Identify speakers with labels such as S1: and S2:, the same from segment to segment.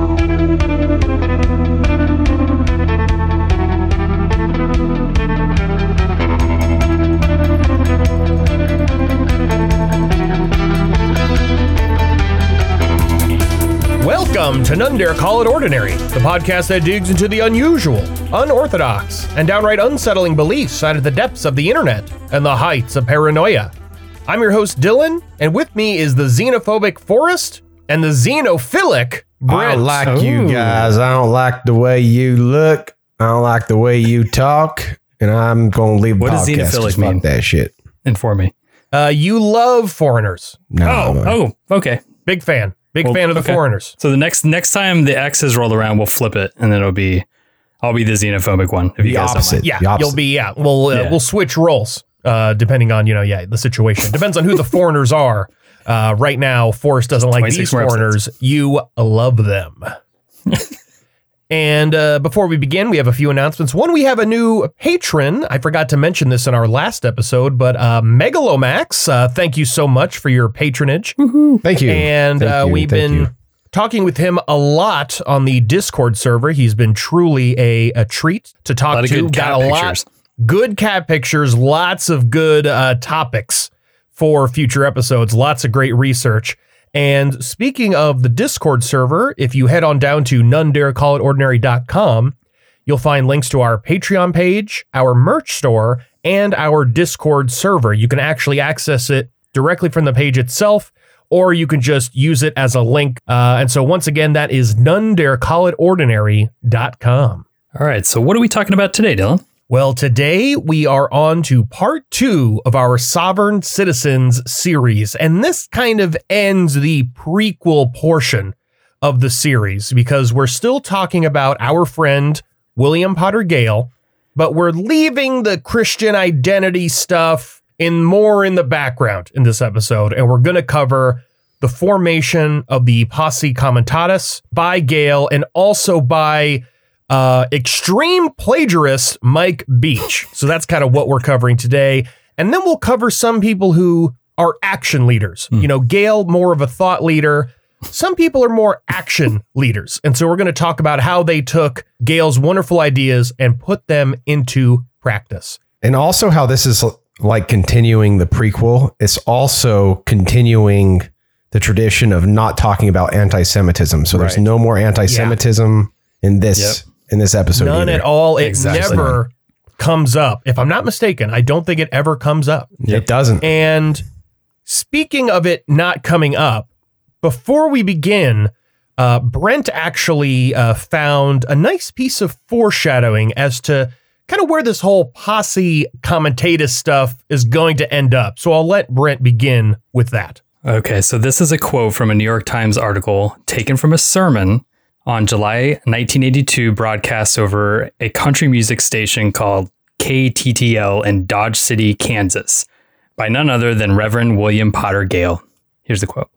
S1: Welcome to None Dare Call It Ordinary, the podcast that digs into the unusual, unorthodox, and downright unsettling beliefs out of the depths of the internet and the heights of paranoia. I'm your host, Dylan, and with me is the xenophobic Forrest and the xenophilic
S2: I don't like you guys. I don't like the way you look. I don't like the way you talk. And I'm going to leave the
S3: What does
S2: podcast. 'cause
S3: xenophilic
S2: fuck
S3: mean?
S2: that shit.
S3: Inform me.
S1: Uh, you love foreigners.
S2: No,
S3: Oh,
S2: man.
S3: oh, okay.
S1: Big fan. Big
S3: Well,
S1: fan of the
S3: okay.
S1: foreigners.
S3: So the next next time the X's roll around, we'll flip it, and then it'll be I'll be the xenophobic one. If you
S2: The
S3: guys
S2: opposite.
S3: don't
S1: Yeah,
S2: The opposite.
S1: you'll be yeah. We'll uh,
S3: Yeah.
S1: we'll switch roles uh, depending on you know yeah the situation. Depends on who the foreigners are. Uh, right now, Forrest doesn't like these
S3: more
S1: foreigners. You love them. and uh, before we begin, we have a few announcements. One, we have a new patron. I forgot to mention this in our last episode, but uh, Megalomax, uh, thank you so much for your patronage.
S2: Thank you.
S1: And
S2: Thank
S1: uh,
S2: you.
S1: we've
S2: Thank
S1: been
S2: you.
S1: talking with him a lot on the Discord server. He's been truly a, a treat to
S3: A
S1: talk
S3: lot of
S1: to.
S3: good cat
S1: Got a lot
S3: pictures.
S1: good cat pictures, lots of good uh, topics for future episodes, lots of great research. And speaking of the Discord server, if you head on down to nonedarecallitordinary.com, you'll find links to our Patreon page, our merch store, and our Discord server. You can actually access it directly from the page itself, or you can just use it as a link. Uh, and so once again, that is nonedarecallitordinary.com.
S3: All right. So what are we talking about today, Dylan?
S1: Well, today we are on to part two of our Sovereign Citizens series. And this kind of ends the prequel portion of the series because we're still talking about our friend William Potter Gale, but we're leaving the Christian identity stuff in more in the background in this episode. And we're going to cover the formation of the Posse Comitatus by Gale and also by uh, extreme plagiarist Mike Beach. So that's kind of what we're covering today. And then we'll cover some people who are action leaders. You know, Gale, more of a thought leader. Some people are more action leaders. And so we're going to talk about how they took Gale's wonderful ideas and put them into practice.
S2: And also how this is like continuing the prequel. It's also continuing the tradition of not talking about anti-Semitism. So there's no more anti-Semitism in this in this episode.
S1: None
S2: either.
S1: at all. It
S3: Exactly.
S1: never comes up. If I'm not mistaken, I don't think it ever comes up.
S2: It doesn't.
S1: And speaking of it not coming up, before we begin, uh, Brent actually uh, found a nice piece of foreshadowing as to kind of where this whole posse comitatus stuff is going to end up. So I'll let Brent begin with that.
S3: Okay, so this is a quote from a New York Times article taken from a sermon on July 1982 broadcast over a country music station called KTTL in Dodge City, Kansas, by none other than Reverend William Potter Gale. Here's the quote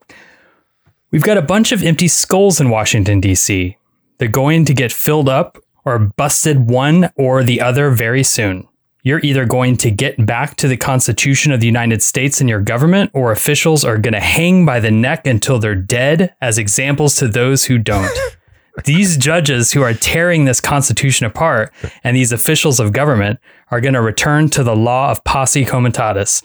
S3: We've got a bunch of empty skulls in Washington, D.C. They're going to get filled up or busted one or the other very soon. You're either going to get back to the Constitution of the United States and your government, or officials are going to hang by the neck until they're dead as examples to those who don't. these judges who are tearing this Constitution apart and these officials of government are going to return to the law of posse comitatus.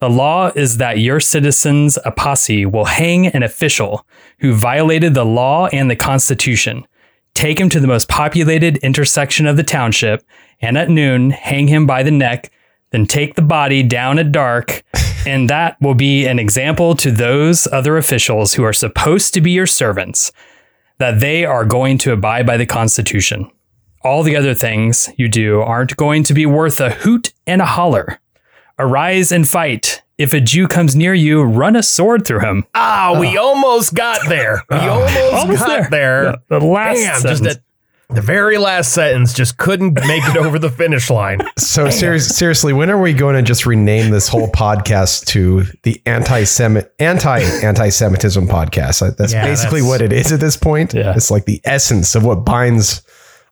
S3: The law is that your citizens, a posse, will hang an official who violated the law and the Constitution take him to the most populated intersection of the township, and at noon, hang him by the neck, then take the body down at dark, and that will be an example to those other officials who are supposed to be your servants that they are going to abide by the Constitution. All the other things you do aren't going to be worth a hoot and a holler. Arise and fight. If a Jew comes near you, run a sword through him.
S1: Ah, we almost got there. We almost,
S3: Almost
S1: got there.
S3: Yeah, the last
S1: Damn, just
S3: sentence.
S1: That the very last sentence just couldn't make it over the finish line.
S2: So serious, seriously, when are we going to just rename this whole podcast to the anti-Semit anti anti-Semitism podcast? That's
S1: Yeah,
S2: basically
S1: that's-
S2: what it is at this point.
S3: Yeah.
S2: It's like the essence of what binds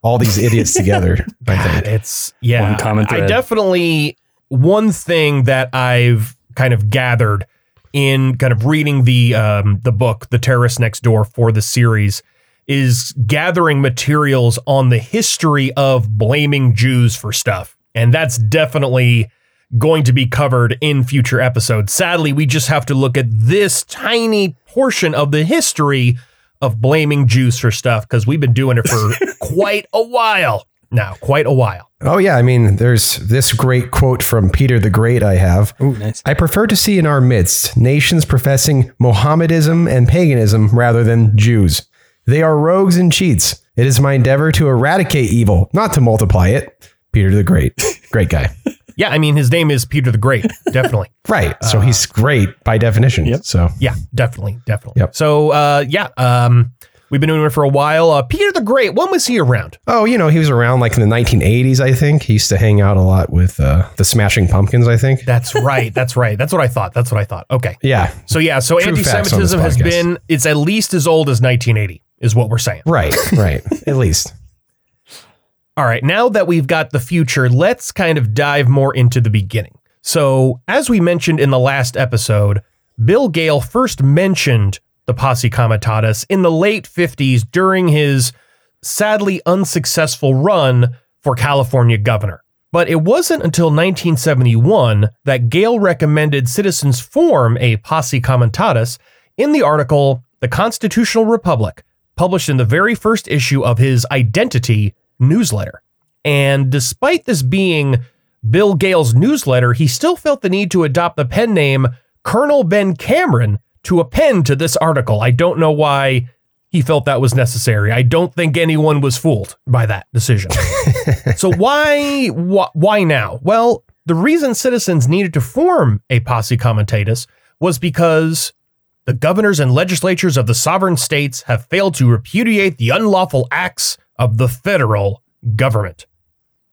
S2: all these idiots together. I
S1: God,
S2: think.
S1: it's yeah.
S3: One common
S1: I definitely one thing that I've kind of gathered in kind of reading the um, the book, The Terrorist Next Door, for the series, is gathering materials on the history of blaming Jews for stuff. And that's definitely going to be covered in future episodes. Sadly, we just have to look at this tiny portion of the history of blaming Jews for stuff because we've been doing it for quite a while now, quite a while.
S2: Oh yeah, I mean, there's this great quote from Peter the Great I have.
S3: Ooh, nice.
S2: I prefer to see in our midst nations professing Mohammedanism and paganism rather than Jews. They are rogues and cheats. It is my endeavor to eradicate evil, not to multiply it. Peter the Great. Great guy.
S1: Yeah, I mean, his name is Peter the Great, definitely.
S2: Right. So he's great by definition.
S3: Yep.
S2: So
S1: Yeah, definitely, definitely.
S2: Yep.
S1: So, uh, yeah, um, we've been doing it for a while. Uh, Peter the Great, when was he around?
S2: Oh, you know, he was around like in the 1980s, I think. He used to hang out a lot with uh, the Smashing Pumpkins, I think.
S1: That's right. That's right. That's what I thought. That's what I thought. Okay.
S2: Yeah.
S1: So yeah, so
S2: True facts on this
S1: anti-Semitism has been it's at least as old as 1980 is what we're saying.
S2: Right. Right. At least.
S1: All right, now that we've got the future, let's kind of dive more into the beginning. So, as we mentioned in the last episode, Bill Gale first mentioned the Posse Comitatus in the late 50s during his sadly unsuccessful run for California governor. But it wasn't until 1971 that Gale recommended citizens form a Posse Comitatus in the article The Constitutional Republic, published in the very first issue of his Identity newsletter. And despite this being Bill Gale's newsletter, he still felt the need to adopt the pen name Colonel Ben Cameron to append to this article. I don't know why he felt that was necessary. I don't think anyone was fooled by that decision. so why, why why now? Well, the reason citizens needed to form a posse comitatus was because the governors and legislatures of the sovereign states have failed to repudiate the unlawful acts of the federal government.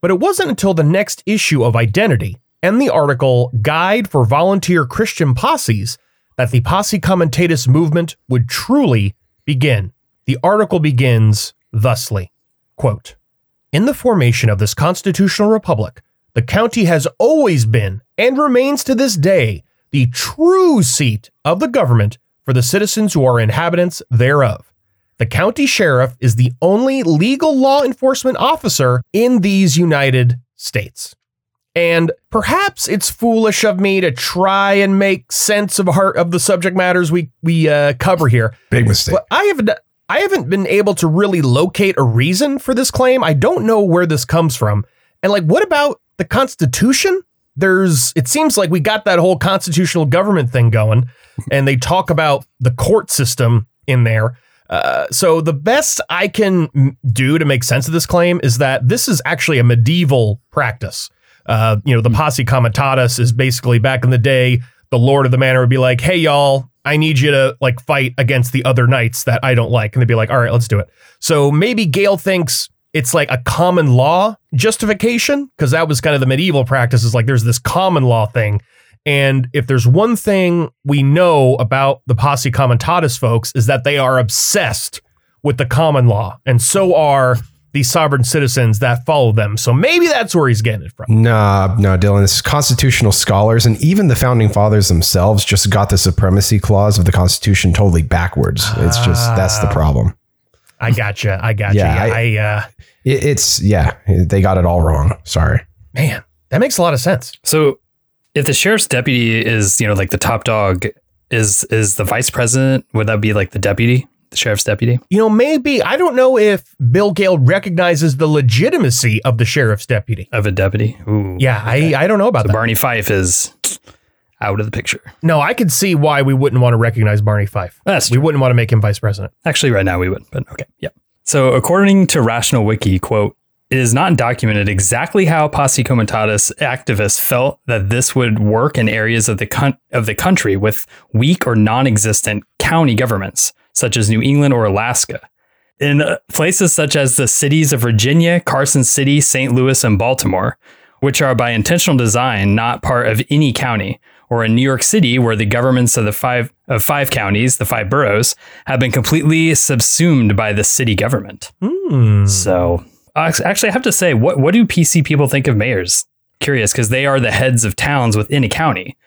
S1: But it wasn't until the next issue of Identity and the article Guide for Volunteer Christian Posses that the Posse Comitatus movement would truly begin. The article begins thusly quote, In the formation of this constitutional republic, the county has always been and remains to this day the true seat of the government for the citizens who are inhabitants thereof. The county sheriff is the only legal law enforcement officer in these United States. And perhaps it's foolish of me to try and make sense of heart of the subject matters we we uh, cover here.
S2: Big mistake.
S1: But I haven't I haven't been able to really locate a reason for this claim. I don't know where this comes from. And like what about the Constitution? There's it seems like we got that whole constitutional government thing going and they talk about the court system in there. Uh, so the best I can do to make sense of this claim is that this is actually a medieval practice. Uh, you know, the posse comitatus is basically back in the day, the lord of the manor would be like, "Hey, y'all, I need you to like fight against the other knights that I don't like," and they'd be like, "All right, let's do it." So maybe Gale thinks it's like a common law justification because that was kind of the medieval practice. Is like there's this common law thing. And if there's one thing we know about the posse comitatus folks is that they are obsessed with the common law, and so are the sovereign citizens that follow them. So maybe that's where he's getting it from.
S2: Nah, no, Dylan. This is constitutional scholars and even the founding fathers themselves just got the supremacy clause of the Constitution totally backwards. It's just that's the ah. problem.
S1: I gotcha. I gotcha.
S2: Yeah,
S1: Yeah, I, uh,
S2: It, it's yeah, they got it all wrong. Sorry.
S1: man, that makes a lot of sense.
S3: So if the sheriff's deputy is, you know, like the top dog, is is the vice president, would that be like the deputy, the sheriff's deputy?
S1: You know, maybe I don't know if Bill Gale recognizes the legitimacy of the sheriff's deputy.
S3: Of a deputy? Ooh.
S1: Yeah, I, I don't know about
S3: So
S1: that.
S3: Barney Fife is out of the picture.
S1: no, I could see why we wouldn't want to recognize Barney Fife.
S3: That's
S1: We wouldn't want to make him vice president.
S3: Actually, right now we would, but okay. Yeah. So, according to Rational Wiki, quote, it is not documented exactly how Posse Comitatus activists felt that this would work in areas of the con- of the country with weak or non-existent county governments, such as New England or Alaska. In uh, places such as the cities of Virginia, Carson City, St. Louis, and Baltimore, which are by intentional design not part of any county, or in New York City, where the governments of the five of five counties, the five boroughs, have been completely subsumed by the city government.
S1: Hmm.
S3: So, actually, I have to say, what what do PC people think of mayors? Curious, because they are the heads of towns within a county.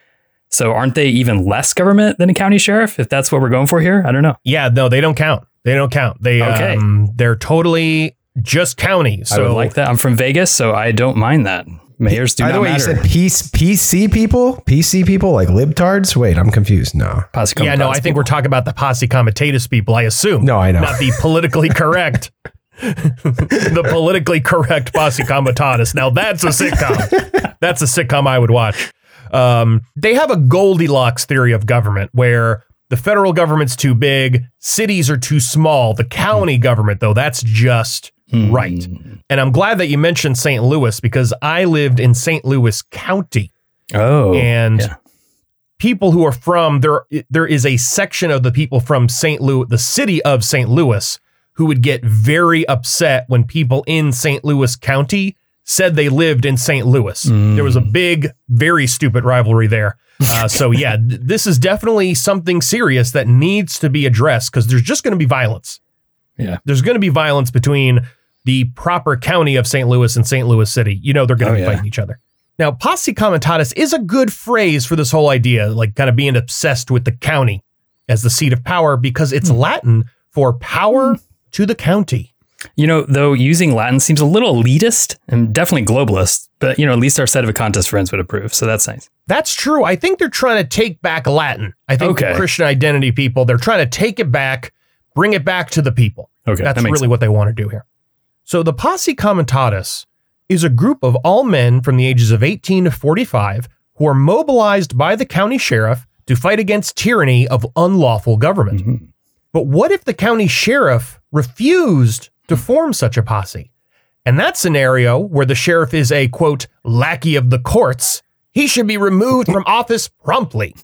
S3: So, aren't they even less government than a county sheriff? If that's what we're going for here, I don't know.
S1: Yeah, no, they don't count. They don't count. They
S3: Okay.
S1: um, they're totally just county.
S3: I
S1: So
S3: would like that. I'm from Vegas, so I don't mind that. Mayors do
S2: By the
S3: not
S2: way, you said PC, PC people? PC people like libtards? Wait, I'm confused. No.
S3: Posse
S1: yeah, no, I
S3: Comitatus
S1: think we're talking about the posse comitatus people. I assume.
S2: No, I know.
S1: not the politically correct. the politically correct posse comitatus. Now that's a sitcom. that's a sitcom I would watch. Um, they have a Goldilocks theory of government where the federal government's too big, cities are too small. The county government, though, that's just right. And I'm glad that you mentioned St. Louis because I lived in St. Louis County
S3: Oh,
S1: and
S3: yeah.
S1: people who are from there there is a section of the people from St. Louis the city of St. Louis who would get very upset when people in St. Louis County said they lived in St. Louis. There was a big very stupid rivalry there. Uh, so yeah, th- this is definitely something serious that needs to be addressed because there's just going to be violence.
S3: Yeah.
S1: There's going to be violence between the proper county of St. Louis and St. Louis City. You know they're going to
S3: Oh,
S1: be
S3: yeah.
S1: fighting each other. Now, posse comitatus is a good phrase for this whole idea, like kind of being obsessed with the county as the seat of power because it's
S3: Hmm.
S1: Latin for power to the county.
S3: You know, though using Latin seems a little elitist and definitely globalist, but you know, at least our Sedevacantist friends would approve. So that's nice.
S1: That's true. I think they're trying to take back Latin. I think
S3: Okay.
S1: Christian identity people, they're trying to take it back, bring it back to the people.
S3: Okay,
S1: That's
S3: that
S1: really what they want to do here. So the posse comitatus is a group of all men from the ages of 18 to 45 who are mobilized by the county sheriff to fight against tyranny of unlawful government.
S3: Mhm.
S1: But what if the county sheriff refused to form such a posse? In that scenario, where the sheriff is a quote, lackey of the courts, he should be removed from office promptly.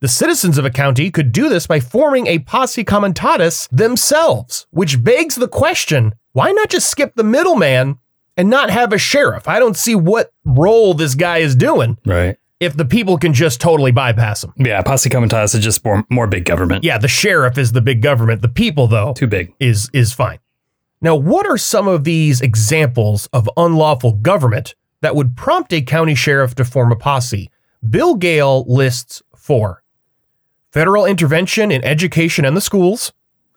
S1: The citizens of a county could do this by forming a posse comitatus themselves, which begs the question why not just skip the middleman and not have a sheriff? I don't see what role this guy is doing
S3: Right.
S1: if the people can just totally bypass him.
S3: Yeah, Posse Comitatus is just more, more big government.
S1: Yeah, the sheriff is the big government. The people, though,
S3: Too big.
S1: is is fine. Now, what are some of these examples of unlawful government that would prompt a county sheriff to form a posse? Bill Gale lists four. Federal intervention in education and the schools,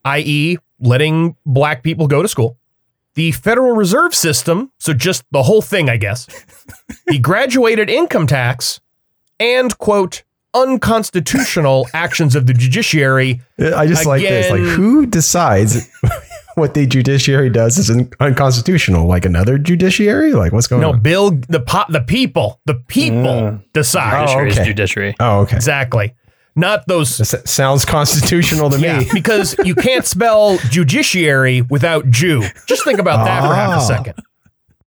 S1: i.e., letting black people go to school. The Federal Reserve System, so just the whole thing, I guess. the graduated income tax, and, quote, unconstitutional actions of the judiciary uh,
S2: I just like this. Like, who decides what the judiciary does is unconstitutional? Like another judiciary? Like, what's going
S1: No,
S2: on?
S1: No, Bill, the po- the people, the people
S2: Yeah.
S1: decide.
S2: Oh,
S3: Judiciary
S2: okay.
S3: judiciary.
S2: Oh, okay.
S1: Exactly. Not those.
S2: Sounds constitutional to
S1: Yeah,
S2: me.
S1: because you can't spell judiciary without Jew. Just think about that for half
S2: Ah.
S1: a second.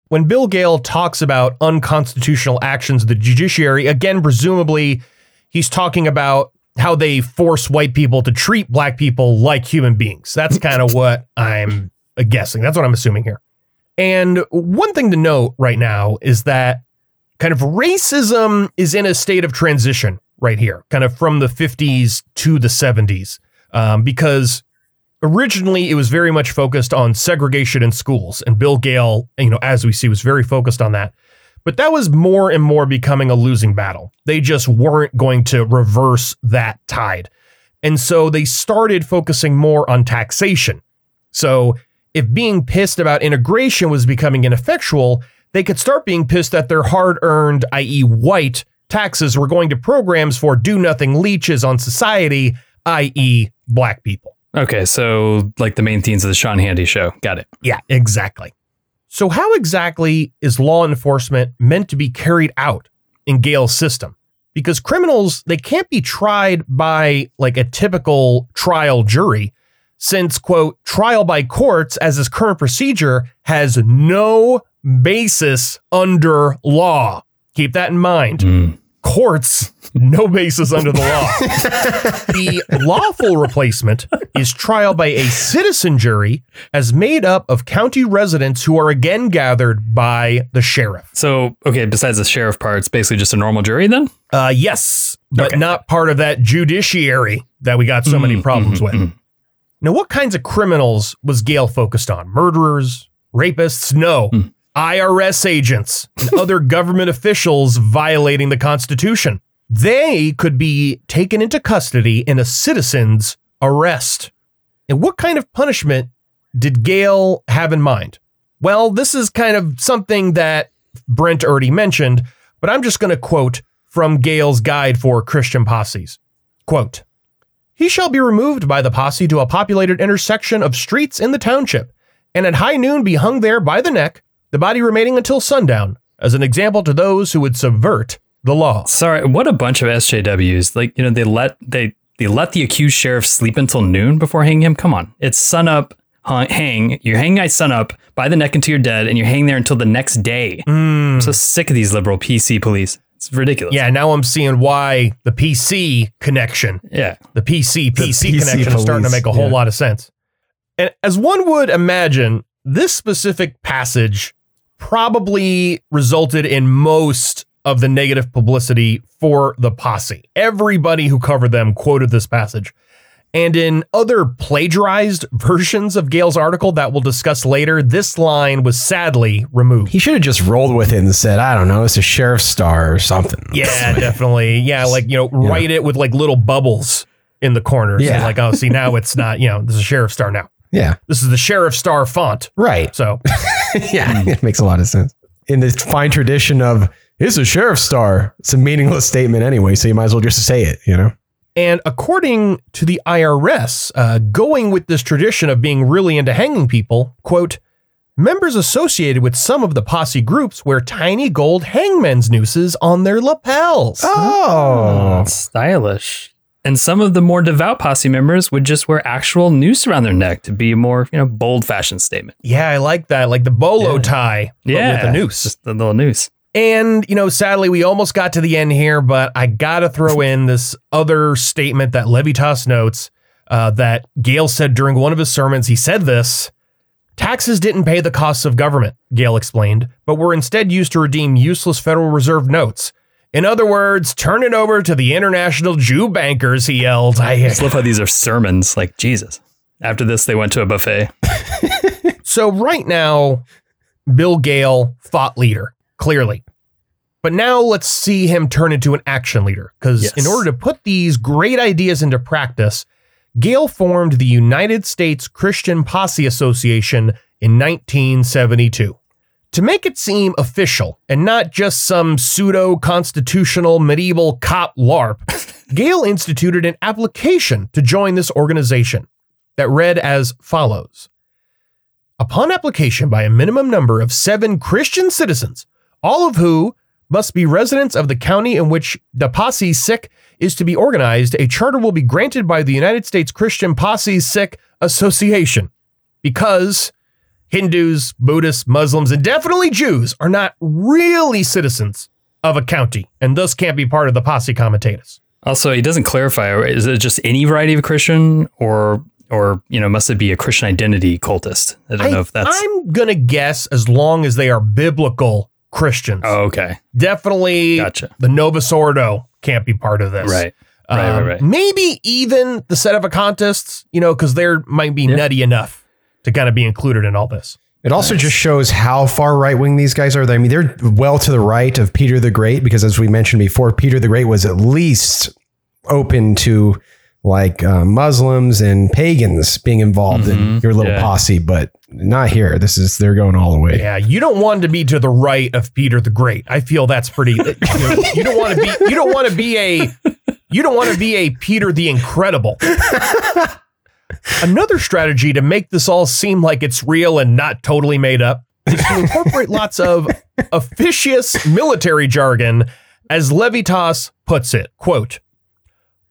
S1: When Bill Gale talks about unconstitutional actions of the judiciary, again, presumably he's talking about how they force white people to treat black people like human beings. That's kind of what I'm guessing. That's what I'm assuming here. And one thing to note right now is that kind of racism is in a state of transition right here, kind of from the 50s to the 70s, um, because originally it was very much focused on segregation in schools, and Bill Gale, you know, as we see, was very focused on that. But that was more and more becoming a losing battle. They just weren't going to reverse that tide. And so they started focusing more on taxation. So if being pissed about integration was becoming ineffectual, they could start being pissed that their hard earned, i.e., white, taxes were going to programs for do nothing leeches on society, i.e., black people.
S3: Okay, so like the main themes of the Sean Hannity show. Got it.
S1: Yeah, exactly. So, how exactly is law enforcement meant to be carried out in Gale's system? Because criminals, they can't be tried by like a typical trial jury, since, quote, trial by courts as his current procedure has no basis under law. Keep that in mind. Hmm. Courts, no basis under the law. the lawful replacement is trial by a citizen jury as made up of county residents who are again gathered by the sheriff.
S3: So, okay, besides the sheriff part, it's basically just a normal jury then?
S1: Uh, yes, but
S3: Okay.
S1: not part of that judiciary that we got so many
S3: Mm,
S1: problems
S3: mhm,
S1: with.
S3: mhm.
S1: Now, what kinds of criminals was Gale focused on? Murderers, rapists? No. IRS agents and other government officials violating the Constitution. They could be taken into custody in a citizen's arrest. And what kind of punishment did Gale have in mind? Well, this is kind of something that Brent already mentioned, but I'm just going to quote from Gale's Guide for Christian Posses. Quote, He shall be removed by the posse to a populated intersection of streets in the township, and at high noon be hung there by the neck, the body remaining until sundown, as an example to those who would subvert the law.
S3: Sorry, what a bunch of SJWs. Like, you know, they let they they let the accused sheriff sleep until noon before hanging him. Come on. It's sun up, hang. You're hanging guys sun up by the neck until you're dead, and you're hanging there until the next day. I'm so sick of these liberal PC police. It's ridiculous.
S1: Yeah, now I'm seeing why the PC connection
S3: Yeah.
S1: the PC PC,
S2: PC
S1: connection is starting to make a whole
S2: yeah.
S1: lot of sense. And as one would imagine, this specific passage probably resulted in most of the negative publicity for the posse. Everybody who covered them quoted this passage. And in other plagiarized versions of Gale's article that we'll discuss later, this line was sadly removed.
S2: He should have just rolled with it and said, I don't know, it's a sheriff's star or something.
S1: Yeah, definitely. Yeah, like, you know, write it with like little bubbles in the corners.
S2: Yeah.
S1: Like, oh, see, now it's not, you know, this is a Sheriff Star now.
S2: Yeah.
S1: This is the Sheriff Star font.
S2: Right.
S1: So,
S2: yeah. It makes a lot of sense. In the fine tradition of, it's a sheriff's star, it's a meaningless statement anyway, so you might as well just say it, you know?
S1: and according to the IRS, uh, going with this tradition of being really into hanging people, quote, members associated with some of the posse groups wear tiny gold hangman's nooses on their lapels.
S2: Oh.
S3: That's stylish. And some of the more devout posse members would just wear actual noose around their neck to be a more, you know, bold fashion statement.
S1: Yeah, I like that. Like the bolo tie, but
S3: Yeah.
S1: with a noose.
S3: Just the little noose.
S1: And, you know, sadly, we almost got to the end here, but I got to throw in this other statement that Levitas notes uh, that Gale said during one of his sermons. He said this Taxes didn't pay the costs of government, Gale explained, but were instead used to redeem useless Federal Reserve notes. In other words, turn it over to the international Jew bankers, he yelled. I
S3: Just love how these are sermons. Like, Jesus. After this, they went to a buffet.
S1: So right now, Bill Gale, thought leader, clearly. But now let's see him turn into an action leader. Because
S3: Yes.
S1: in order to put these great ideas into practice, Gale formed the United States Christian Posse Association in 1972. To make it seem official and not just some pseudo constitutional medieval cop LARP, Gale instituted an application to join this organization that read as follows upon application by a minimum number of seven Christian citizens, all of who must be residents of the county in which the posse sick is to be organized, a charter will be granted by the United States Christian Posse Sick Association. Because Hindus, Buddhists, Muslims, and definitely Jews are not really citizens of a county and thus can't be part of the posse comitatus.
S3: Also, he doesn't clarify. Is it just any variety of Christian or, or, you know, must it be a Christian identity cultist? I don't know if that's.
S1: I'm gonna guess as long as they are biblical Christians.
S3: oh, okay.
S1: Definitely
S3: Gotcha.
S1: the Novus Ordo can't be part of this.
S3: Right. Right, right,
S1: Um,
S3: right.
S1: Maybe even the sedevacantists, you know, because there might be
S3: Yeah.
S1: nutty enough to kind of be included in all this.
S2: It also just shows how far right wing these guys are. I mean, they're well to the right of Peter the Great because, as we mentioned before, Peter the Great was at least open to like uh, Muslims and pagans being involved in
S3: Mhm.
S2: your little
S3: Yeah.
S2: posse, but not here. This is they're going all the way.
S1: Yeah, you don't want to be to the right of Peter the Great. I feel that's pretty. You, know, you don't want to be. You don't want to be a. You don't want to be a Peter the Incredible. Another strategy to make this all seem like it's real and not totally made up is to incorporate lots of officious military jargon, as Levitas puts it. Quote: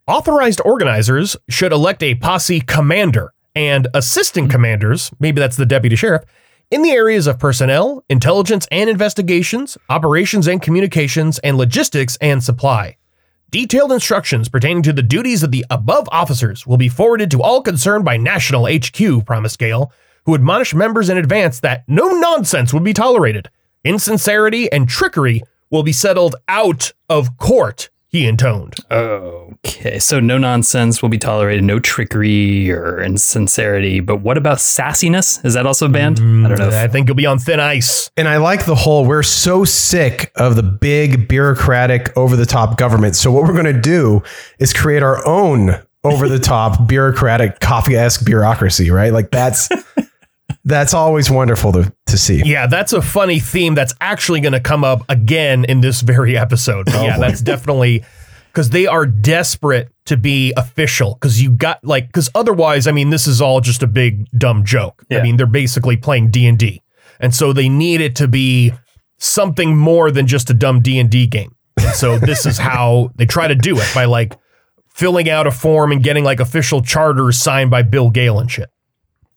S1: Authorized organizers should elect a posse commander and assistant hmm. commanders, maybe that's the deputy sheriff, in the areas of personnel, intelligence and investigations, operations and communications, and logistics and supply. Detailed instructions pertaining to the duties of the above officers will be forwarded to all concerned by National HQ, promised Gale, who admonished members in advance that no nonsense would be tolerated. Insincerity and trickery will be settled out of court, he intoned.
S3: Okay. So no nonsense will be tolerated, no trickery or insincerity. But what about sassiness? Is that also banned? I don't mm, know.
S1: I think you'll be on thin ice.
S2: And I like the whole we're so sick of the big bureaucratic over the top government. So what we're going to do is create our own over the top bureaucratic Kafka-esque bureaucracy, right? Like that's that's always wonderful to, to see.
S1: Yeah, that's a funny theme that's actually going to come up again in this very episode. But oh, yeah,
S2: boy.
S1: that's definitely because they are desperate to be official because you got like because otherwise, I mean, this is all just a big dumb joke. I mean, they're basically playing D and so they need it to be something more than just a dumb D and D game. And so this is how they try to do it by like filling out a form and getting like official charters signed by Bill Gale and shit.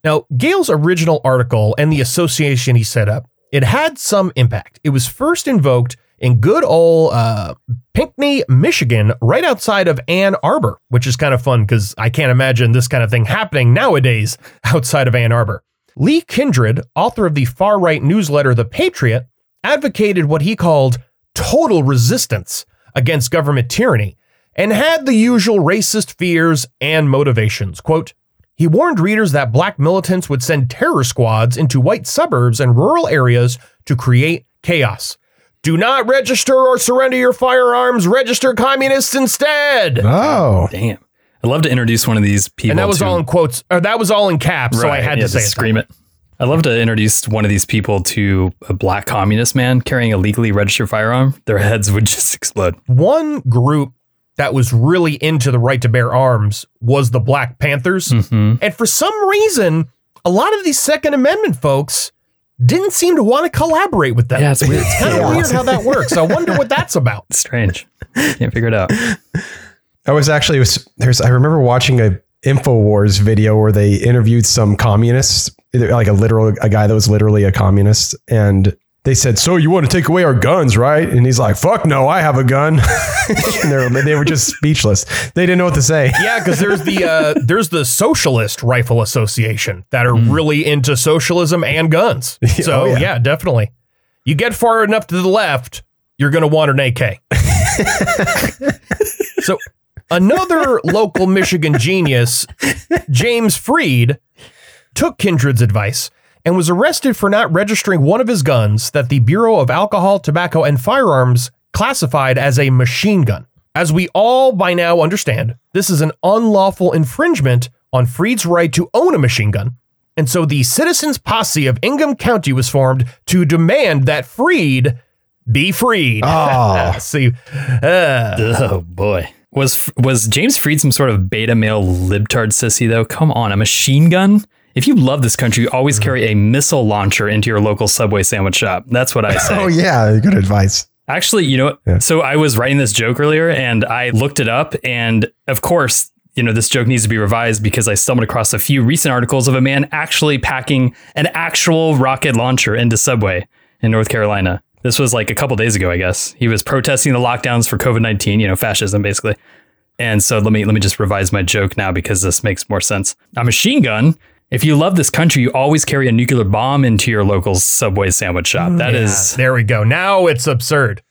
S1: Now, Gale's original article and the association he set up, it had some impact. It was first invoked in good old uh, Pinckney, Michigan, right outside of Ann Arbor, which is kind of fun because I can't imagine this kind of thing happening nowadays outside of Ann Arbor. Lee Kindred, author of the far right newsletter The Patriot, advocated what he called total resistance against government tyranny and had the usual racist fears and motivations. Quote, he warned readers that black militants would send terror squads into white suburbs and rural areas to create chaos. Do not register or surrender your firearms. Register communists instead.
S2: Oh,
S3: Damn. I'd love to introduce one of these people.
S1: And that was
S3: to,
S1: all in quotes, or that was all in caps, so I had
S3: yeah,
S1: to say it.
S3: scream it. I'd love to introduce one of these people to a black communist man carrying a legally registered firearm. Their heads would just explode.
S1: One group that was really into the right to bear arms was the Black Panthers.
S3: Mhm.
S1: And for some reason, a lot of these Second Amendment folks didn't seem to want to collaborate with them.
S3: Yeah, it's weird.
S1: It's kind of
S2: Yeah.
S1: weird how that works. I wonder what that's about.
S3: Strange. Can't figure it out.
S2: I was actually was there's I remember watching a Infowars video where they interviewed some communists, like a literal a guy that was literally a communist, and they said, "So you want to take away our guns, right?" And he's like, "Fuck no, I have a gun." and they were, they were just speechless. They didn't know what to say.
S1: Yeah, because there's the uh, there's the Socialist Rifle Association that are really into socialism and guns. So
S2: Oh,
S1: yeah.
S2: yeah.
S1: definitely. You get far enough to the left, you're gonna want an AK. so another local Michigan genius, James Freed, took Kindred's advice and was arrested for not registering one of his guns that the Bureau of Alcohol, Tobacco, and Firearms classified as a machine gun. As we all by now understand, this is an unlawful infringement on Freed's right to own a machine gun. And so the Citizens Posse of Ingham County was formed to demand that Freed be freed.
S2: Oh.
S1: See, uh,
S3: Oh boy. Was was James Freed some sort of beta male libtard sissy though? Come on, a machine gun? If you love this country, you always mm-hmm. carry a missile launcher into your local Subway sandwich shop. That's what I say.
S2: Oh yeah, good advice.
S3: Actually, you know.
S2: Yeah.
S3: so I was writing this joke earlier and I looked it up. And of course, you know, this joke needs to be revised because I stumbled across a few recent articles of a man actually packing an actual rocket launcher into Subway in North Carolina. This was like a couple days ago, I guess. He was protesting the lockdowns for COVID 19, you know, fascism basically. And so let me let me just revise my joke now because this makes more sense. A machine gun. If you love this country, you always carry a nuclear bomb into your local Subway sandwich shop. That is
S1: there we go. Now it's absurd.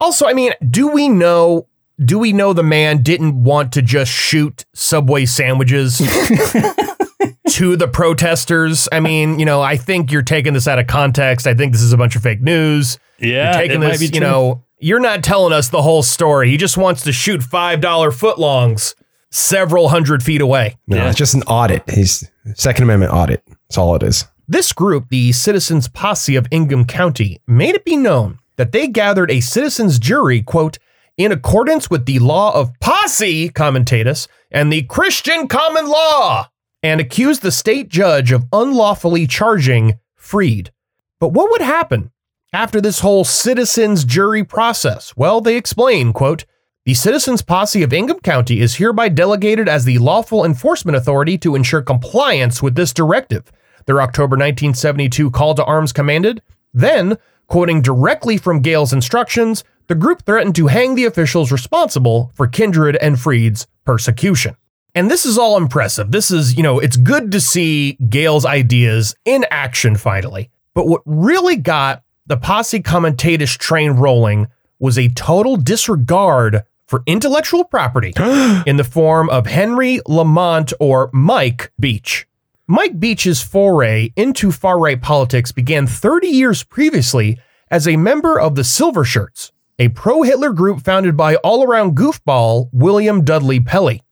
S1: Also, I mean, do we know? Do we know the man didn't want to just shoot Subway sandwiches to the protesters? I mean, you know, I think you're taking this out of context. I think this is a bunch of fake news.
S3: yeah,
S1: You're taking
S3: it might
S1: this,
S3: be
S1: you
S3: true.
S1: know, you're not telling us the whole story. He just wants to shoot five dollar footlongs several hundred feet away.
S2: No,
S3: Yeah.
S2: it's just an audit. He's Second Amendment audit. That's all it is.
S1: This group, the Citizens Posse of Ingham County, made it be known that they gathered a citizens jury, quote, in accordance with the law of posse comitatus and the Christian common law, and accused the state judge of unlawfully charging Freed. But what would happen after this whole citizens jury process? Well, they explain, quote, the Citizens Posse of Ingham County is hereby delegated as the lawful enforcement authority to ensure compliance with this directive. Their October 1972 call to arms commanded. Then, quoting directly from Gale's instructions, the group threatened to hang the officials responsible for Kindred and Freed's persecution. And this is all impressive. This is, you know, it's good to see Gale's ideas in action finally. But what really got the posse comitatus train rolling was a total disregard for intellectual property in the form of Henry Lamont or Mike Beach. Mike Beach's foray into far right politics began 30 years previously as a member of the Silver Shirts, a pro Hitler group founded by all around goofball William Dudley Pelley.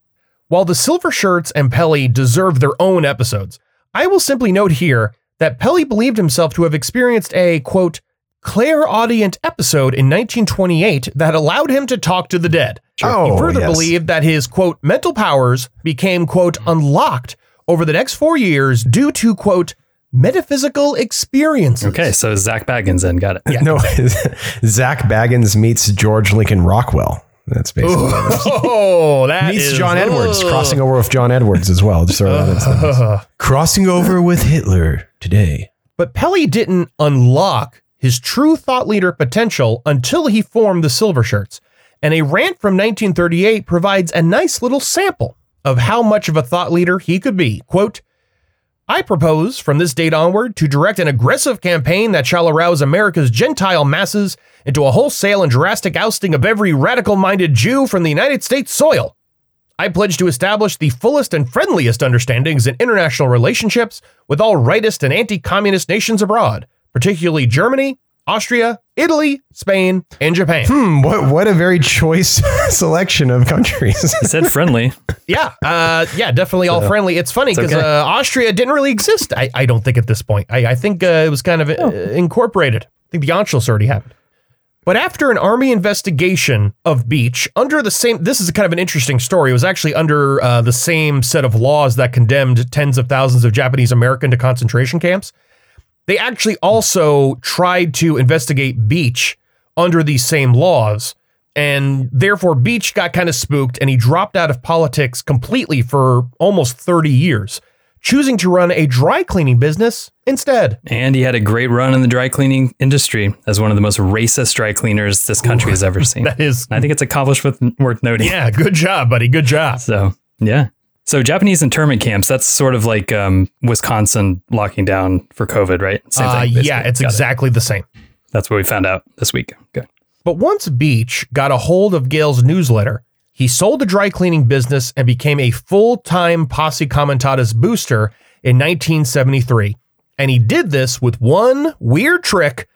S1: While the Silver Shirts and Pelley deserve their own episodes, I will simply note here that Pelley believed himself to have experienced a, quote, clairaudient episode in 1928 that allowed him to talk to the dead.
S2: Oh,
S1: he further
S2: yes.
S1: believed that his, quote, mental powers became, quote, unlocked over the next four years due to, quote, metaphysical experiences.
S3: Okay, so Zak Bagans then got it. Yeah.
S2: No, Zak Bagans meets George Lincoln Rockwell. That's basically what it is.
S1: Oh, that
S2: meets
S1: is-
S2: John Edwards, crossing over with John Edwards as well. Just throw that in crossing over with Hitler today.
S1: But Pelley didn't unlock his true thought leader potential until he formed the Silver Shirts. And a rant from 1938 provides a nice little sample of how much of a thought leader he could be. Quote, I propose from this date onward to direct an aggressive campaign that shall arouse America's Gentile masses into a wholesale and drastic ousting of every radical minded Jew from the United States soil. I pledge to establish the fullest and friendliest understandings in international relationships with all rightist and anti communist nations abroad, particularly Germany, Austria, Italy, Spain, and Japan.
S2: Hmm, what what a very choice selection of countries.
S3: He said friendly.
S1: Yeah, uh, yeah, definitely all friendly. It's funny because
S3: okay.
S1: uh, Austria didn't really exist. I, I don't think at this point. I, I think uh, it was kind of uh, incorporated. I think the Anschluss already happened. But after an army investigation of Beach under the same, this is kind of an interesting story. It was actually under uh, the same set of laws that condemned tens of thousands of Japanese American to concentration camps. They actually also tried to investigate Beach under these same laws. And therefore, Beach got kind of spooked and he dropped out of politics completely for almost 30 years, choosing to run a dry cleaning business instead.
S3: And he had a great run in the dry cleaning industry as one of the most racist dry cleaners this country has ever seen.
S1: That is,
S3: I think it's accomplished with worth noting.
S1: yeah, good job, buddy. Good job.
S3: So yeah. So Japanese internment camps, that's sort of like um, Wisconsin locking down for COVID, right? Same
S1: Uh,
S3: thing.
S1: yeah,
S3: basically.
S1: it's
S3: Got it.
S1: exactly the same.
S3: That's what we found out this week. Good.
S1: But once Beach got a hold of Gale's newsletter, he sold the dry cleaning business and became a full time Posse Comitatus booster in 1973. And he did this with one weird trick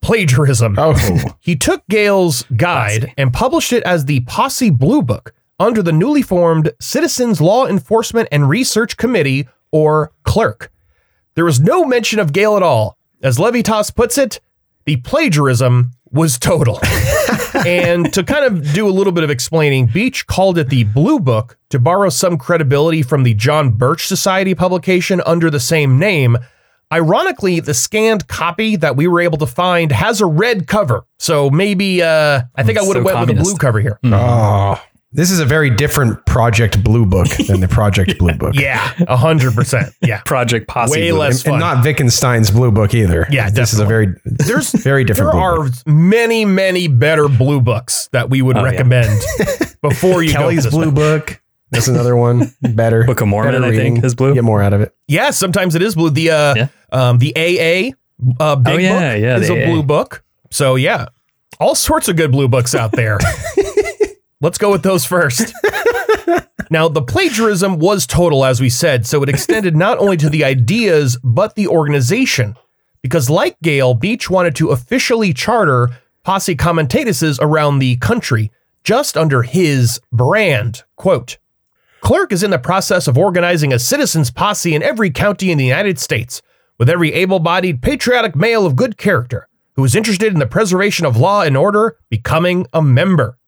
S1: plagiarism.
S2: oh,
S1: He took Gale's guide and published it as the Posse Blue Book under the newly formed Citizens Law Enforcement and Research Committee, or CLERC. There was no mention of Gale at all. As Levitas puts it, the plagiarism was total. and to kind of do a little bit of explaining, Beach called it the Blue Book to borrow some credibility from the John Birch Society publication under the same name. Ironically, the scanned copy that we were able to find has a red cover. So maybe uh, I think I hmm,
S3: It's
S1: would have
S3: so
S1: went with a blue cover here.
S2: oh, this is a very different Project Blue Book than the Project Blue Book.
S1: Yeah, a hundred percent. Yeah.
S3: Project Posse.
S1: Way
S3: Blue.
S1: less
S2: And
S1: fun.
S2: not Wittgenstein's Blue Book either.
S1: Yeah,
S2: this is a very
S1: There's
S2: very different.
S1: There
S2: blue
S1: are
S2: book.
S1: many, many better blue books that we would
S3: Oh, yeah.
S1: recommend before you
S2: Kelley's
S1: go this
S2: Blue
S1: way.
S2: Book. That's another one. Better.
S3: Book of Mormon,
S2: better
S3: I think, is blue.
S2: Get more out of it.
S1: Yeah, sometimes it is blue. The uh,
S3: Yeah.
S1: um, the AA uh, big
S3: Oh, yeah,
S1: book
S3: yeah,
S1: is a
S3: AA.
S1: blue book. So yeah, all sorts of good blue books out there. Let's go with those first. now, the plagiarism was total, as we said, so it extended not only to the ideas but the organization. Because, like Gale, Beach wanted to officially charter posse commentatuses around the country, just under his brand. Quote. CLERC is in the process of organizing a citizens posse in every county in the United States, with every able bodied, patriotic male of good character who is interested in the preservation of law and order becoming a member.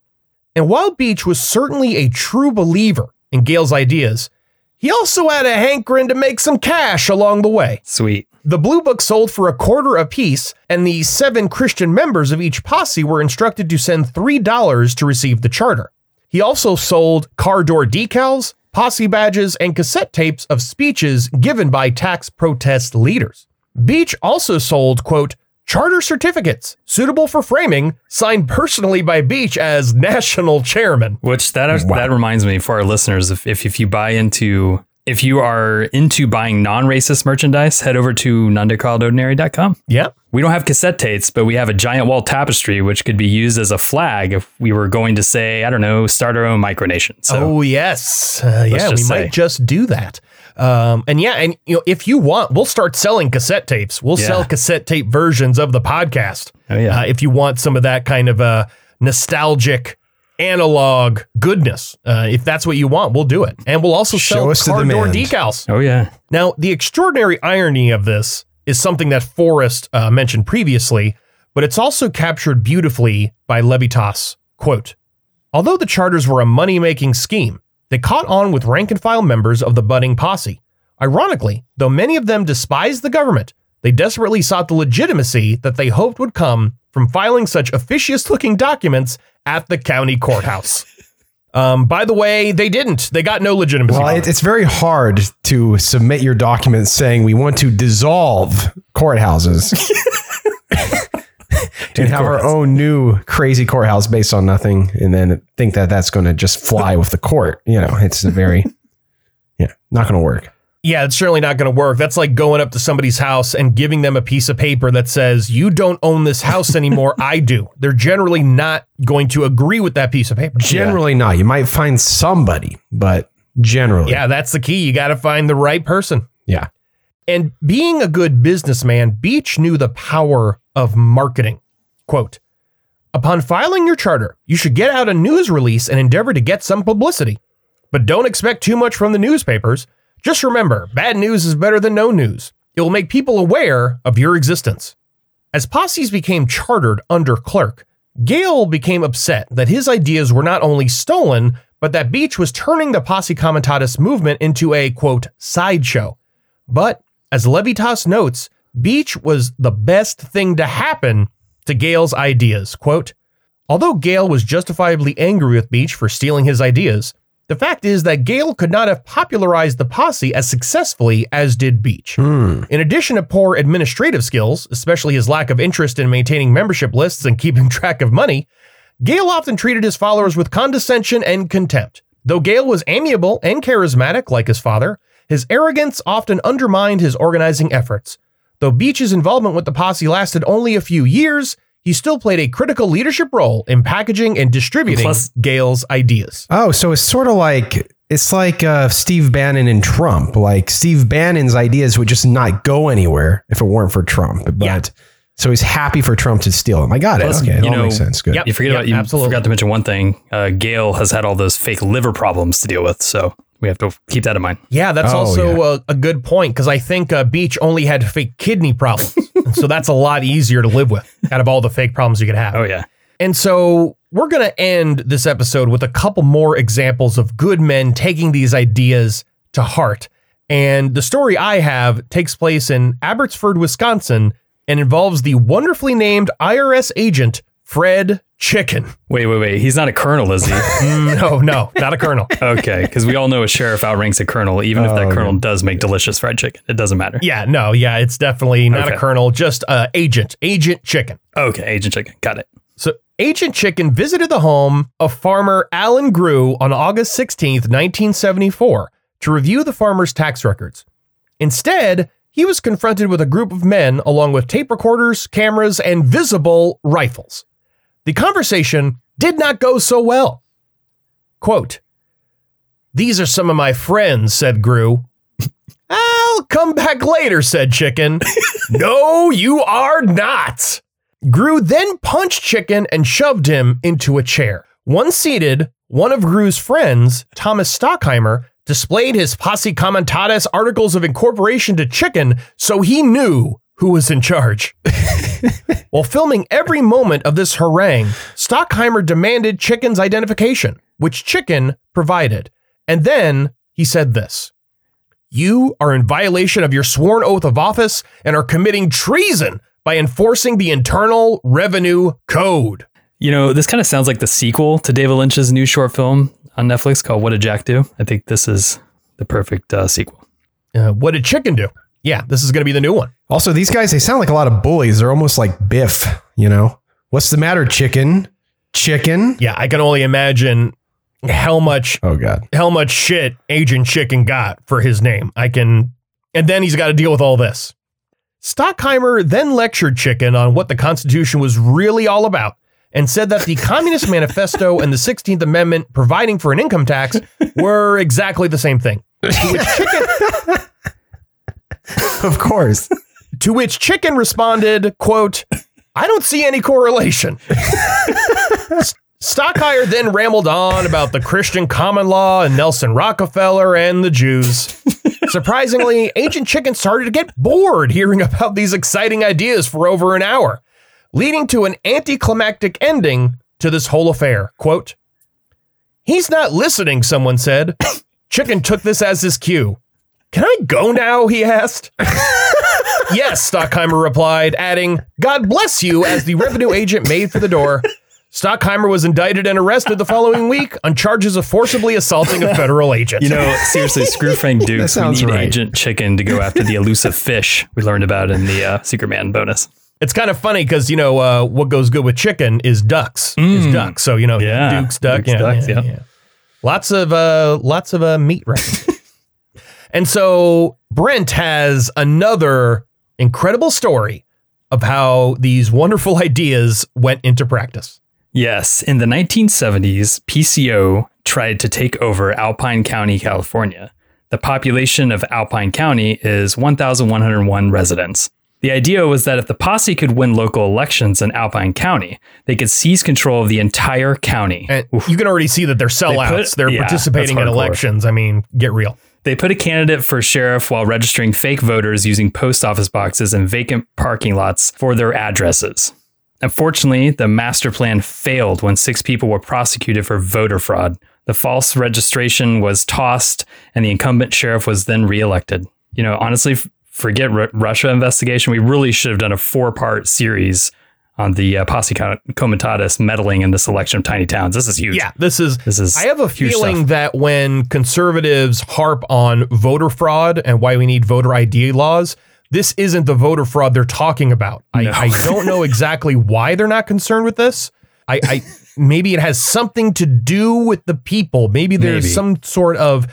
S1: And while Beach was certainly a true believer in Gale's ideas, he also had a hankering to make some cash along the way.
S3: Sweet.
S1: The Blue Book sold for a quarter apiece, and the seven Christian members of each posse were instructed to send $3 to receive the charter. He also sold car door decals, posse badges, and cassette tapes of speeches given by tax protest leaders. Beach also sold, quote, charter certificates suitable for framing, signed personally by Beach as national chairman.
S3: Which that that reminds me for our listeners, if, if if you buy into if you are into buying non-racist merchandise, head over to nonedarecallitordinary.com.
S1: Yeah.
S3: We don't have cassette tapes, but we have a giant wall tapestry which could be used as a flag if we were going to say, I don't know, start our own micronation. So
S1: oh yes, uh, yeah, we
S3: just
S1: might just do that. Um, and yeah, and you know, if you want, we'll start selling cassette tapes. We'll
S3: Yeah.
S1: sell cassette tape versions of the podcast.
S3: Oh, yeah.
S1: uh, if you want some of that kind of uh, nostalgic analog goodness. Uh, if that's what you want, we'll do it. And we'll also
S2: Show
S1: sell
S2: us the
S1: car door
S2: demand.
S1: decals.
S3: Oh yeah.
S1: Now, the extraordinary irony of this is something that Forrest uh, mentioned previously, but it's also captured beautifully by Levitas. Quote Although the charters were a money making scheme, they caught on with rank and file members of the budding posse. Ironically, though many of them despised the government, they desperately sought the legitimacy that they hoped would come from filing such officious looking documents at the county courthouse. Um, by the way, they didn't. They got no legitimacy.
S2: Well, it, it's very hard to submit your documents saying we want to dissolve courthouses and have our own new crazy courthouse based on nothing, and then think that that's going to just fly with the court. You know, it's a very, yeah, not going to work.
S1: Yeah, it's certainly not going to work. That's like going up to somebody's house and giving them a piece of paper that says, You don't own this house anymore. I do. They're generally not going to agree with that piece of paper.
S2: Generally, not. You might find somebody, but generally,
S1: Yeah, that's the key. You got to find the right person.
S2: yeah.
S1: And being a good businessman, Beach knew the power of marketing. Quote Upon filing your charter, you should get out a news release and endeavor to get some publicity. But don't expect too much from the newspapers. Just remember, bad news is better than no news. It will make people aware of your existence. As posses became chartered under CLERC, Gale became upset that his ideas were not only stolen, but that Beach was turning the Posse Comitatus movement into a quote sideshow. But as Levitas notes, Beach was the best thing to happen to Gale's ideas. Quote, Although Gale was justifiably angry with Beach for stealing his ideas, the fact is that Gale could not have popularized the posse as successfully as did Beach. Hmm. In addition to poor administrative skills, especially his lack of interest in maintaining membership lists and keeping track of money, Gale often treated his followers with condescension and contempt. Though Gale was amiable and charismatic like his father, his arrogance often undermined his organizing efforts. Though Beach's involvement with the posse lasted only a few years, he still played a critical leadership role in packaging and distributing
S3: Plus-
S1: Gale's ideas.
S2: Oh, so it's sort of like it's like uh, Steve Bannon and Trump. Like Steve Bannon's ideas would just not go anywhere if it weren't for Trump. But
S1: Yeah.
S2: so he's happy for Trump to steal them. I got it.
S3: Plus,
S2: okay, it
S3: you
S2: all
S3: know,
S2: makes sense. Good.
S1: Yep.
S3: You forget
S1: Yep,
S3: about you
S1: absolutely.
S3: forgot to mention one thing. Uh, Gale has had all those fake liver problems to deal with, so we have to keep that in mind.
S1: Yeah, that's
S2: Oh,
S1: also
S2: yeah.
S1: A, a good point because I think uh, Beach only had fake kidney problems. So that's a lot easier to live with out of all the fake problems you could have.
S3: Oh yeah,
S1: And so we're going to end this episode with a couple more examples of good men taking these ideas to heart. And the story I have takes place in Abbotsford, Wisconsin, and involves the wonderfully named IRS agent Fred Chicken.
S3: wait, wait, wait. He's not a colonel, is he?
S1: no, no, not a colonel.
S3: okay, because we all know a sheriff outranks a colonel, even if
S2: Oh,
S3: that
S2: okay.
S3: colonel does make delicious fried chicken. It doesn't matter.
S1: Yeah, no, yeah, it's definitely not a colonel, just uh, agent, agent Chicken.
S3: Okay, Agent Chicken, got it.
S1: So, Agent Chicken visited the home of farmer Alan Grew on August 16th, 1974, to review the farmer's tax records. Instead, he was confronted with a group of men along with tape recorders, cameras, and visible rifles. The conversation did not go so well. Quote, These are some of my friends, said Grew. I'll come back later, said Chicken. no, you are not. Grew then punched Chicken and shoved him into a chair. Once seated, one of Grew's friends, Thomas Stockheimer, displayed his posse comitatus articles of incorporation to Chicken so he knew who was in charge. While filming every moment of this harangue, Stockheimer demanded Chicken's identification, which Chicken provided. And then he said this You are in violation of your sworn oath of office and are committing treason by enforcing the Internal Revenue Code.
S3: You know, this kind of sounds like the sequel to David Lynch's new short film on Netflix called "What Did Jack Do." I think this is the perfect uh, sequel.
S1: Uh, what did Chicken do? Yeah, this is going to be the new one.
S2: Also, these guys, they sound like a lot of bullies. They're almost like Biff, you know? What's the matter, chicken? Chicken?
S1: Yeah, I can only imagine how much
S2: Oh, God.
S1: how much shit Agent Chicken got for his name. I can, and then he's got to deal with all this. Stockheimer then lectured Chicken on what the Constitution was really all about and said that the Communist Manifesto and the 16th Amendment providing for an income tax were exactly the same thing. Chicken,
S2: Of course.
S1: to which Chicken responded, quote, I don't see any correlation. Stockheimer then rambled on about the Christian common law and Nelson Rockefeller and the Jews. Surprisingly, Agent Chicken started to get bored hearing about these exciting ideas for over an hour, leading to an anticlimactic ending to this whole affair. Quote, He's not listening, someone said. Chicken took this as his cue. Can I go now? He asked. yes, Stockheimer replied, adding, God bless you, as the revenue agent made for the door. Stockheimer was indicted and arrested the following week on charges of forcibly assaulting a federal agent.
S3: You know, seriously, screw Frank Dukes. We need
S2: right.
S3: Agent Chicken to go after the elusive fish we learned about in the uh, Secret Man bonus.
S1: it's kind of funny because you know uh, what goes good with chicken is ducks. Is ducks. So you know,
S3: Yeah.
S1: Duke's duck.
S3: Duke's
S1: yeah,
S3: ducks,
S1: yeah,
S3: yeah.
S1: yeah. Lots of uh, lots of uh, meat right. and so Brent has another incredible story of how these wonderful ideas went into practice.
S3: Yes, in the 1970s, PCO tried to take over Alpine County, California. The population of Alpine County is 1,101 residents. The idea was that if the posse could win local elections in Alpine County, they could seize control of the entire county.
S1: You can already see that they're sellouts. They are
S3: yeah,
S1: participating in elections. I mean, get real.
S3: They put a candidate for sheriff while registering fake voters using post office boxes and vacant parking lots for their addresses. Unfortunately, the master plan failed when six people were prosecuted for voter fraud. The false registration was tossed, and the incumbent sheriff was then reelected. You know, honestly, forget Ru- Russia investigation. We really should have done a four part series on the uh, posse comitatus meddling in the selection of tiny towns. This is huge.
S1: Yeah, this is.
S3: This is
S1: I have a feeling
S3: stuff.
S1: that when conservatives harp on voter fraud and why we need voter ID laws, this isn't the voter fraud they're talking about. I, I don't know exactly why they're not concerned with this. I, I maybe it has something to do with the people. Maybe there's
S3: Maybe.
S1: some sort of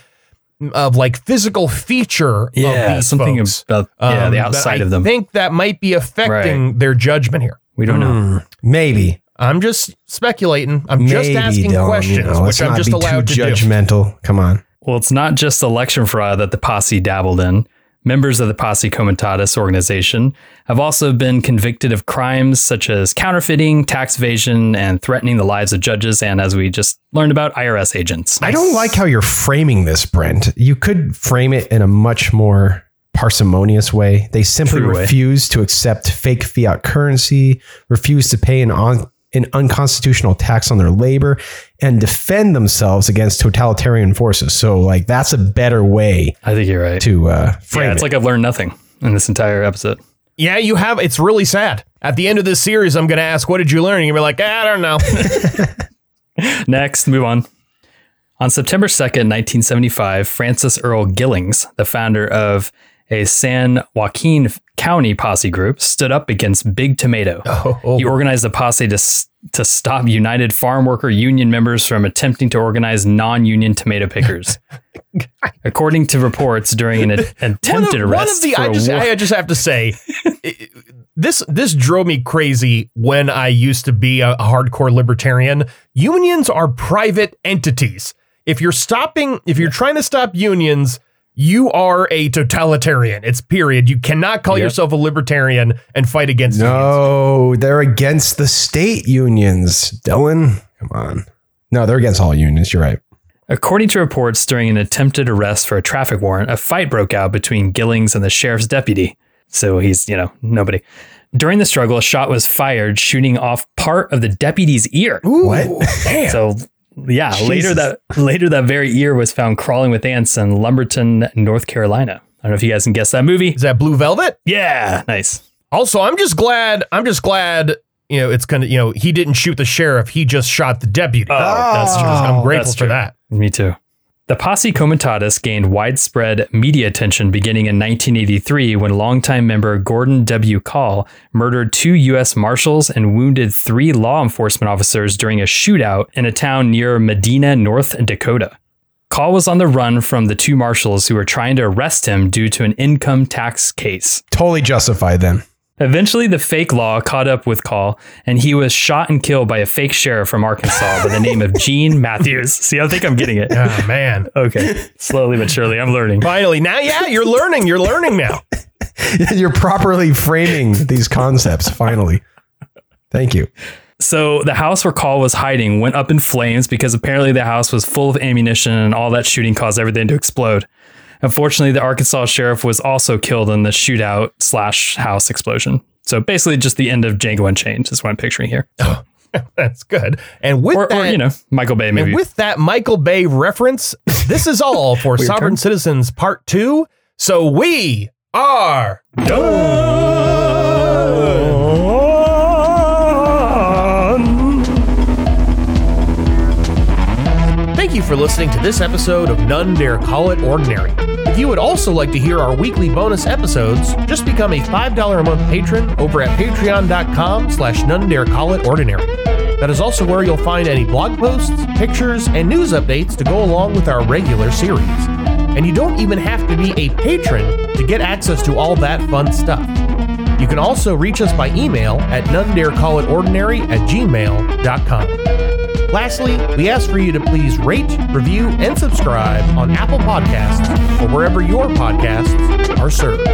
S1: of like physical feature of
S3: Yeah,
S1: these
S3: something
S1: folks.
S3: about yeah,
S1: um,
S3: the outside of them.
S1: I think that might be affecting their judgment here.
S3: We don't know.
S2: Hmm, maybe.
S1: I'm just speculating. I'm just asking
S2: Dylan,
S1: questions,
S2: you know,
S1: which I'm
S2: not
S1: just
S2: be
S1: allowed
S2: too
S1: to do.
S2: judgmental. Come on.
S3: Well, it's not just election fraud that the posse dabbled in. Members of the Posse Comitatus organization have also been convicted of crimes such as counterfeiting, tax evasion, and threatening the lives of judges, and as we just learned about, IRS agents.
S2: I don't like how you're framing this, Brent. You could frame it in a much more parsimonious way. They simply
S3: True way.
S2: refuse to accept fake fiat currency, refuse to pay an, on, an unconstitutional tax on their labor, and defend themselves against totalitarian forces. So, like, that's a better way
S3: I think you're right.
S2: to uh, frame
S3: Yeah, it's
S2: it.
S3: like I've learned nothing in this entire episode.
S1: Yeah, you have. It's really sad. At the end of this series, I'm going to ask, "What did you learn?" And you're gonna be like, "I don't know."
S3: Next, move on. On September 2nd, 1975, Francis Earl Gillings, the founder of a San Joaquin County posse group, stood up against Big Tomato.
S1: Oh,
S3: He organized a posse to, to stop United Farm Worker Union members from attempting to organize non union tomato pickers. According to reports, during an a- attempted
S1: one of,
S3: arrest,
S1: one of the I just
S3: war-
S1: I just have to say this this drove me crazy when I used to be a hardcore libertarian. Unions are private entities. If you're stopping if you're trying to stop unions, you are a totalitarian. It's period. You cannot call
S3: Yep.
S1: yourself a libertarian and fight against unions.
S2: no, they're against the state unions. Dylan, come on. No, they're against all unions. You're right.
S3: According to reports, during an attempted arrest for a traffic warrant, a fight broke out between Gillings and the sheriff's deputy. So he's, you know, nobody. During the struggle, a shot was fired, shooting off part of the deputy's ear.
S2: What?
S3: So, yeah, later that later that very year was found crawling with ants in Lumberton, North Carolina. I don't know if you guys can guess that movie.
S1: Is that Blue Velvet?
S3: Yeah, nice.
S1: Also, I'm just glad. I'm just glad. You know, it's gonna. You know, he didn't shoot the sheriff. He just shot the deputy.
S3: Oh, that's true.
S1: I'm grateful for that.
S3: Me too. The Posse Comitatus gained widespread media attention beginning in 1983 when longtime member Gordon W. Kahl murdered two U.S. Marshals and wounded three law enforcement officers during a shootout in a town near Medina, North Dakota. Kahl was on the run from the two marshals who were trying to arrest him due to an income tax case.
S2: Totally justified then.
S3: Eventually, the fake law caught up with Kahl, and he was shot and killed by a fake sheriff from Arkansas by the name of Gene Matthews. See, I think I'm getting it.
S1: Oh man.
S3: Okay. Slowly but surely, I'm learning.
S1: Finally, now, yeah, you're learning. You're learning now.
S2: You're properly framing these concepts, finally. Thank you.
S3: So the house where Kahl was hiding went up in flames because apparently the house was full of ammunition and all that shooting caused everything to explode. Unfortunately, the Arkansas sheriff was also killed in the shootout slash house explosion. So basically, just the end of Django Unchained is what I'm picturing here.
S1: That's good. And with
S3: Or,
S1: that,
S3: or you know, Michael Bay maybe.
S1: and with that Michael Bay reference, this is all for Sovereign
S3: turn.
S1: Citizens Part 2. So we are done. For listening to this episode of None Dare Call It Ordinary. If you would also like to hear our weekly bonus episodes, just become a $5 a month patron over at patreon.com slash none dare call it ordinary. That is also where you'll find any blog posts, pictures, and news updates to go along with our regular series. And you don't even have to be a patron to get access to all that fun stuff. You can also reach us by email at none dare call it ordinary at gmail.com. Lastly, we ask for you to please rate, review, and subscribe on Apple Podcasts or wherever your podcasts are served.